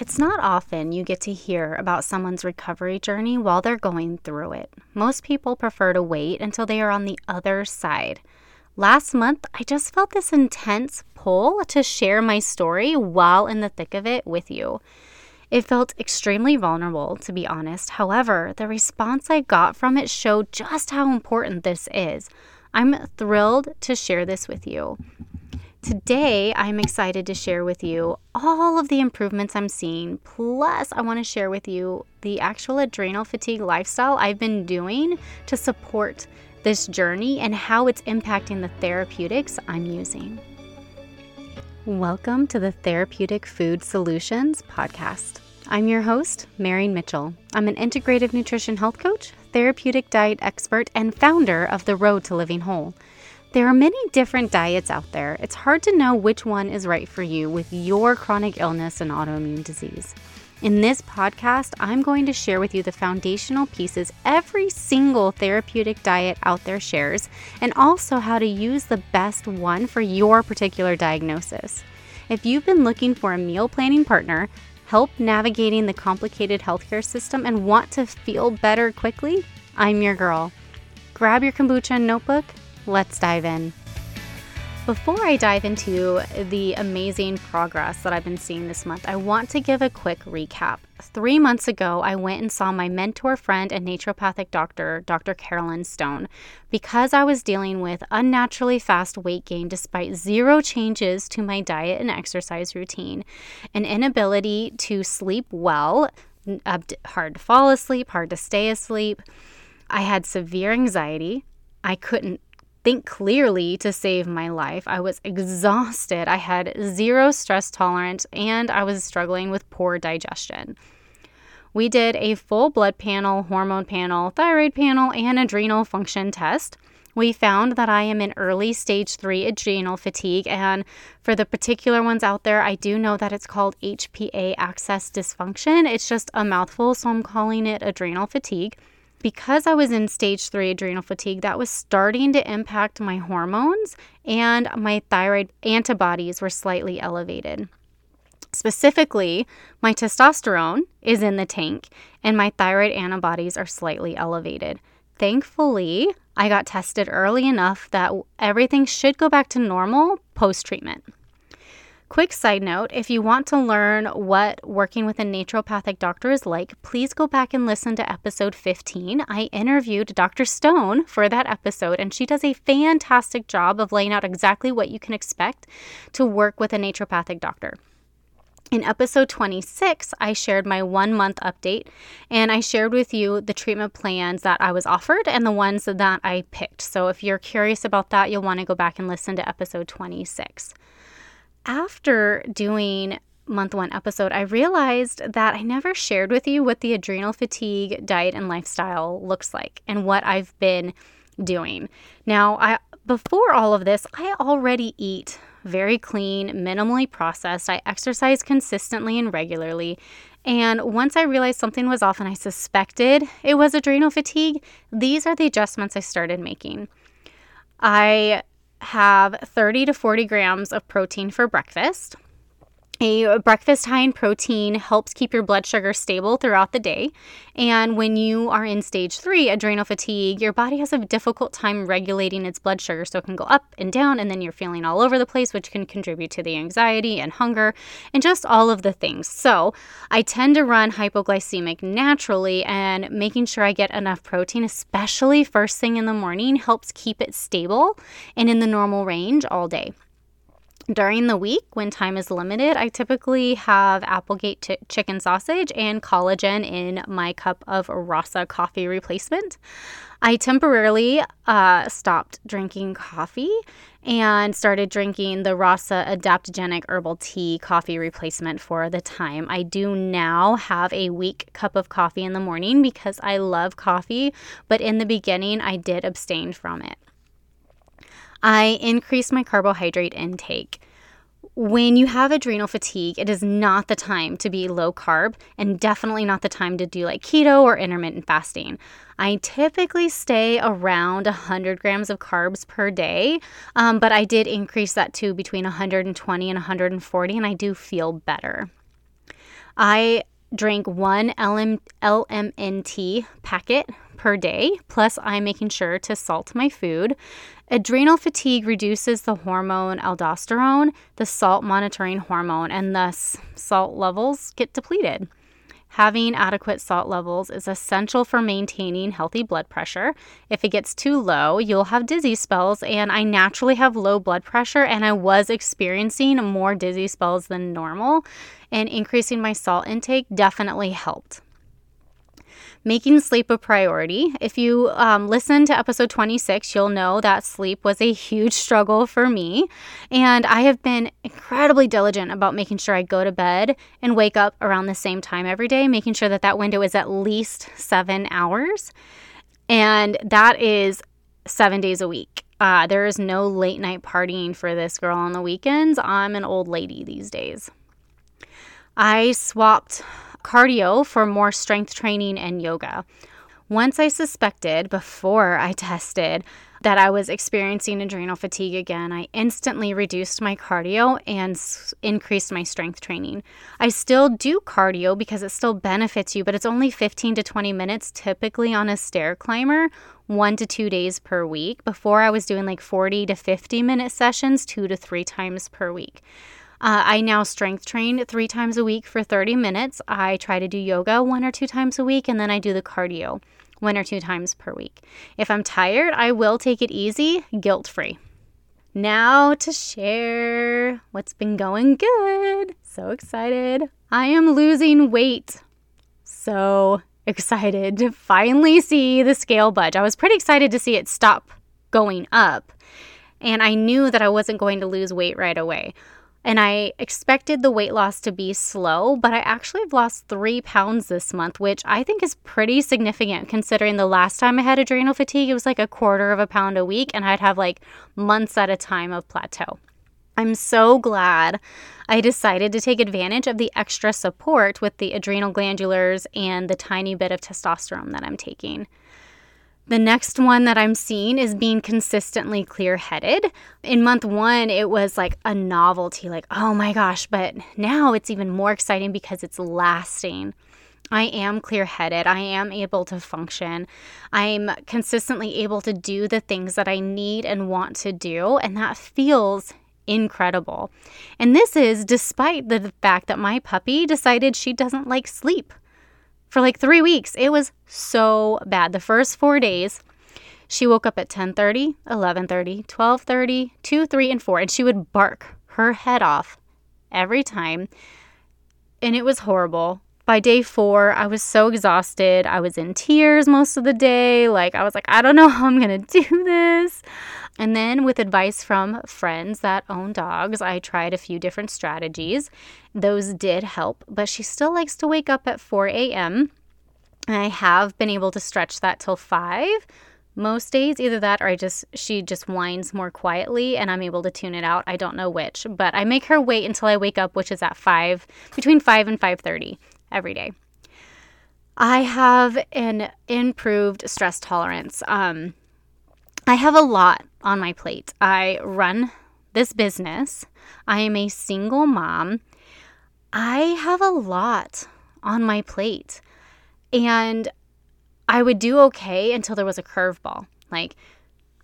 It's not often you get to hear about someone's recovery journey while they're going through it. Most people prefer to wait until they are on the other side. Last month, I just felt this intense pull to share my story while in the thick of it with you. It felt extremely vulnerable, to be honest. However, the response I got from it showed just how important this is. I'm thrilled to share this with you. Today, I'm excited to share with you all of the improvements I'm seeing. Plus, I want to share with you the actual adrenal fatigue lifestyle I've been doing to support this journey and how it's impacting the therapeutics I'm using. Welcome to the Therapeutic Food Solutions Podcast. I'm your host, Marian Mitchell. I'm an integrative nutrition health coach, therapeutic diet expert, and founder of The Road to Living Whole. There are many different diets out there. It's hard to know which one is right for you with your chronic illness and autoimmune disease. In this podcast, I'm going to share with you the foundational pieces every single therapeutic diet out there shares, and also how to use the best one for your particular diagnosis. If you've been looking for a meal planning partner, help navigating the complicated healthcare system, and want to feel better quickly, I'm your girl. Grab your kombucha notebook let's dive in. Before I dive into the amazing progress that I've been seeing this month, I want to give a quick recap. Three months ago, I went and saw my mentor, friend, and naturopathic doctor, Dr. Carolyn Stone, because I was dealing with unnaturally fast weight gain despite zero changes to my diet and exercise routine, an inability to sleep well, hard to fall asleep, hard to stay asleep. I had severe anxiety. I couldn't think clearly to save my life. I was exhausted. I had zero stress tolerance and I was struggling with poor digestion. We did a full blood panel, hormone panel, thyroid panel, and adrenal function test. We found that I am in early stage three adrenal fatigue, and for the particular ones out there, I do know that it's called HPA axis dysfunction. It's just a mouthful, so I'm calling it adrenal fatigue because I was in stage three adrenal fatigue, that was starting to impact my hormones, and my thyroid antibodies were slightly elevated. Specifically, my testosterone is in the tank, and my thyroid antibodies are slightly elevated. Thankfully, I got tested early enough that everything should go back to normal post treatment. Quick side note if you want to learn what working with a naturopathic doctor is like, please go back and listen to episode 15. I interviewed Dr. Stone for that episode, and she does a fantastic job of laying out exactly what you can expect to work with a naturopathic doctor. In episode 26, I shared my one month update and I shared with you the treatment plans that I was offered and the ones that I picked. So, if you're curious about that, you'll want to go back and listen to episode 26 after doing month one episode, I realized that I never shared with you what the adrenal fatigue diet and lifestyle looks like and what I've been doing. Now, I before all of this, I already eat very clean, minimally processed. I exercise consistently and regularly. And once I realized something was off and I suspected it was adrenal fatigue, these are the adjustments I started making. I have 30 to 40 grams of protein for breakfast. A breakfast high in protein helps keep your blood sugar stable throughout the day. And when you are in stage three, adrenal fatigue, your body has a difficult time regulating its blood sugar. So it can go up and down, and then you're feeling all over the place, which can contribute to the anxiety and hunger and just all of the things. So I tend to run hypoglycemic naturally, and making sure I get enough protein, especially first thing in the morning, helps keep it stable and in the normal range all day. During the week, when time is limited, I typically have Applegate t- chicken sausage and collagen in my cup of Rasa coffee replacement. I temporarily uh, stopped drinking coffee and started drinking the Rasa adaptogenic herbal tea coffee replacement for the time. I do now have a weak cup of coffee in the morning because I love coffee, but in the beginning, I did abstain from it. I increased my carbohydrate intake. When you have adrenal fatigue, it is not the time to be low carb and definitely not the time to do like keto or intermittent fasting. I typically stay around 100 grams of carbs per day, um, but I did increase that to between 120 and 140, and I do feel better. I drink one LM, LMNT packet per day, plus I'm making sure to salt my food. Adrenal fatigue reduces the hormone aldosterone, the salt monitoring hormone, and thus salt levels get depleted. Having adequate salt levels is essential for maintaining healthy blood pressure. If it gets too low, you'll have dizzy spells, and I naturally have low blood pressure, and I was experiencing more dizzy spells than normal, and increasing my salt intake definitely helped making sleep a priority. If you um, listen to episode 26, you'll know that sleep was a huge struggle for me. And I have been incredibly diligent about making sure I go to bed and wake up around the same time every day, making sure that that window is at least seven hours. And that is seven days a week. Uh, there is no late night partying for this girl on the weekends. I'm an old lady these days. I swapped cardio for more strength training and yoga. Once I suspected before I tested that I was experiencing adrenal fatigue again, I instantly reduced my cardio and s- increased my strength training. I still do cardio because it still benefits you, but it's only 15 to 20 minutes typically on a stair climber, one to two days per week. Before I was doing like 40 to 50 minute sessions, two to three times per week. Uh, I now strength train three times a week for 30 minutes. I try to do yoga one or two times a week, and then I do the cardio one or two times per week. If I'm tired, I will take it easy, guilt free. Now to share what's been going good. So excited. I am losing weight. So excited to finally see the scale budge. I was pretty excited to see it stop going up. And I knew that I wasn't going to lose weight right away. And I expected the weight loss to be slow, but I actually have lost three pounds this month, which I think is pretty significant considering the last time I had adrenal fatigue, it was like a quarter of a pound a week, and I'd have like months at a time of plateau. I'm so glad I decided to take advantage of the extra support with the adrenal glandulars and the tiny bit of testosterone that I'm taking. The next one that I'm seeing is being consistently clear headed. In month one, it was like a novelty, like, oh my gosh, but now it's even more exciting because it's lasting. I am clear headed. I am able to function. I'm consistently able to do the things that I need and want to do. And that feels incredible. And this is despite the fact that my puppy decided she doesn't like sleep for like three weeks. It was so bad. The first four days, she woke up at 10:30, 11:30, 12:30, 2, 3, and 4, and she would bark her head off every time. And it was horrible. By day four, I was so exhausted. I was in tears most of the day. Like, I was like, I don't know how I'm going to do this. And then, with advice from friends that own dogs, I tried a few different strategies. Those did help, but she still likes to wake up at 4 a.m. I have been able to stretch that till 5 most days either that or i just she just whines more quietly and i'm able to tune it out i don't know which but i make her wait until i wake up which is at 5 between 5 and 5.30 every day i have an improved stress tolerance um, I have a lot on my plate. I run this business. I am a single mom. I have a lot on my plate. And I would do okay until there was a curveball. Like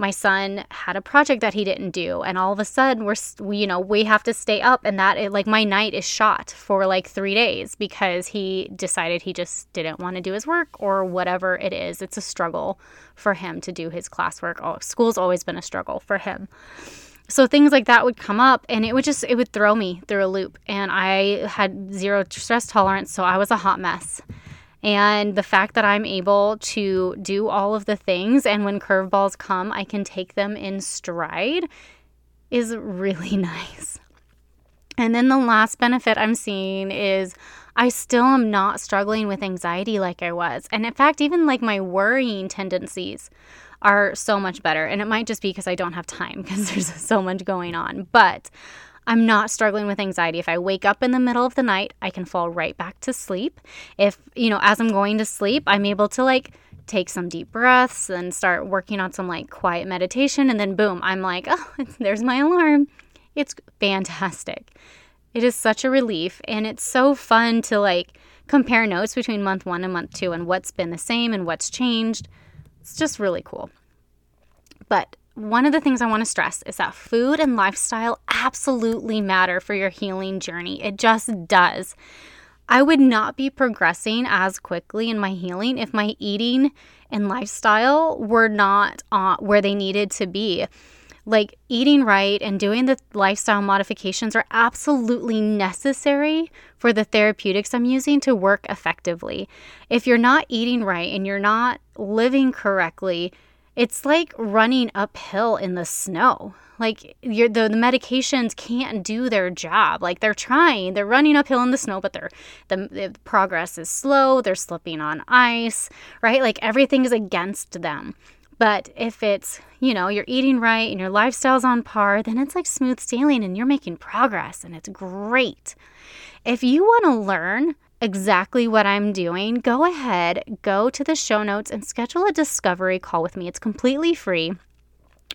my son had a project that he didn't do and all of a sudden we're we, you know we have to stay up and that it, like my night is shot for like 3 days because he decided he just didn't want to do his work or whatever it is. It's a struggle for him to do his classwork. Oh, school's always been a struggle for him. So things like that would come up and it would just it would throw me through a loop and i had zero stress tolerance so i was a hot mess and the fact that I'm able to do all of the things and when curveballs come, I can take them in stride is really nice. And then the last benefit I'm seeing is I still am not struggling with anxiety like I was. And in fact, even like my worrying tendencies are so much better. And it might just be because I don't have time because there's so much going on. But I'm not struggling with anxiety. If I wake up in the middle of the night, I can fall right back to sleep. If, you know, as I'm going to sleep, I'm able to like take some deep breaths and start working on some like quiet meditation. And then, boom, I'm like, oh, there's my alarm. It's fantastic. It is such a relief and it's so fun to like compare notes between month 1 and month 2 and what's been the same and what's changed. It's just really cool. But one of the things I want to stress is that food and lifestyle absolutely matter for your healing journey. It just does. I would not be progressing as quickly in my healing if my eating and lifestyle were not uh, where they needed to be. Like eating right and doing the lifestyle modifications are absolutely necessary for the therapeutics I'm using to work effectively. If you're not eating right and you're not living correctly, it's like running uphill in the snow. Like the, the medications can't do their job. Like they're trying, they're running uphill in the snow, but they're the, the progress is slow. They're slipping on ice, right? Like everything is against them. But if it's, you know, you're eating right and your lifestyle's on par, then it's like smooth sailing and you're making progress and it's great. If you want to learn exactly what I'm doing, go ahead, go to the show notes and schedule a discovery call with me. It's completely free.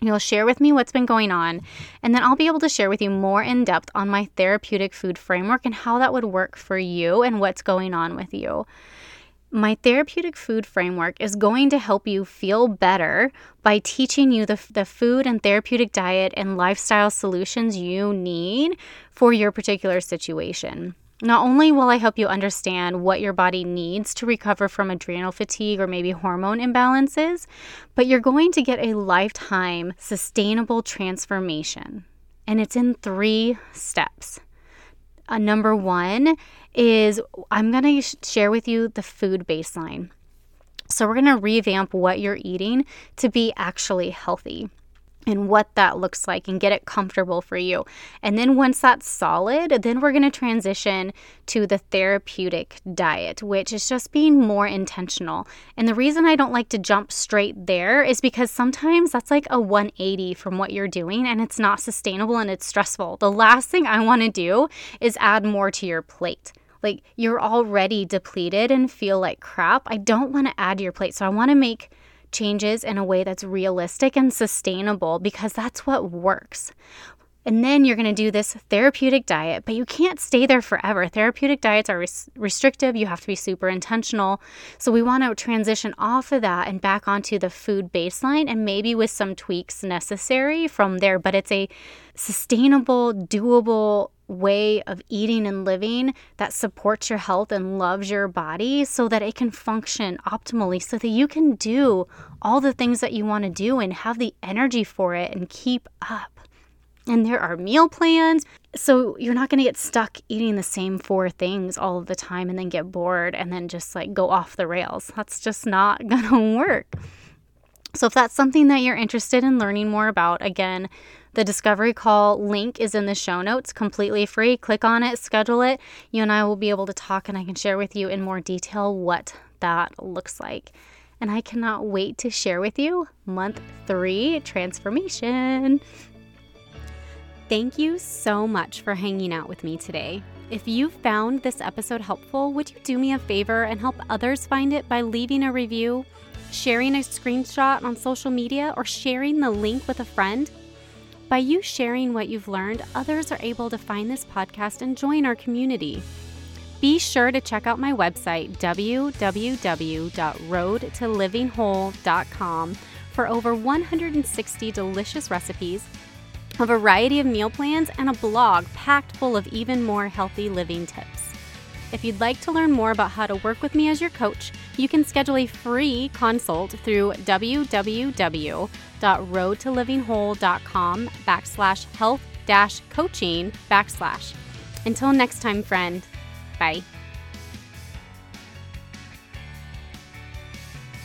You'll share with me what's been going on, and then I'll be able to share with you more in depth on my therapeutic food framework and how that would work for you and what's going on with you. My therapeutic food framework is going to help you feel better by teaching you the, the food and therapeutic diet and lifestyle solutions you need for your particular situation. Not only will I help you understand what your body needs to recover from adrenal fatigue or maybe hormone imbalances, but you're going to get a lifetime sustainable transformation. And it's in three steps. Uh, number one is I'm going to share with you the food baseline. So, we're going to revamp what you're eating to be actually healthy and what that looks like and get it comfortable for you. And then once that's solid, then we're going to transition to the therapeutic diet, which is just being more intentional. And the reason I don't like to jump straight there is because sometimes that's like a 180 from what you're doing and it's not sustainable and it's stressful. The last thing I want to do is add more to your plate like you're already depleted and feel like crap. I don't want to add your plate. So I want to make changes in a way that's realistic and sustainable because that's what works. And then you're going to do this therapeutic diet, but you can't stay there forever. Therapeutic diets are res- restrictive. You have to be super intentional. So we want to transition off of that and back onto the food baseline and maybe with some tweaks necessary from there. But it's a sustainable, doable way of eating and living that supports your health and loves your body so that it can function optimally so that you can do all the things that you want to do and have the energy for it and keep up. And there are meal plans. So you're not going to get stuck eating the same four things all of the time and then get bored and then just like go off the rails. That's just not going to work. So if that's something that you're interested in learning more about, again, the discovery call link is in the show notes, completely free. Click on it, schedule it. You and I will be able to talk, and I can share with you in more detail what that looks like. And I cannot wait to share with you month three transformation. Thank you so much for hanging out with me today. If you found this episode helpful, would you do me a favor and help others find it by leaving a review, sharing a screenshot on social media, or sharing the link with a friend? By you sharing what you've learned, others are able to find this podcast and join our community. Be sure to check out my website, www.roadtolivingwhole.com, for over 160 delicious recipes, a variety of meal plans, and a blog packed full of even more healthy living tips. If you'd like to learn more about how to work with me as your coach, you can schedule a free consult through www.roadtolivingwhole.com backslash health dash coaching backslash. Until next time, friend. Bye.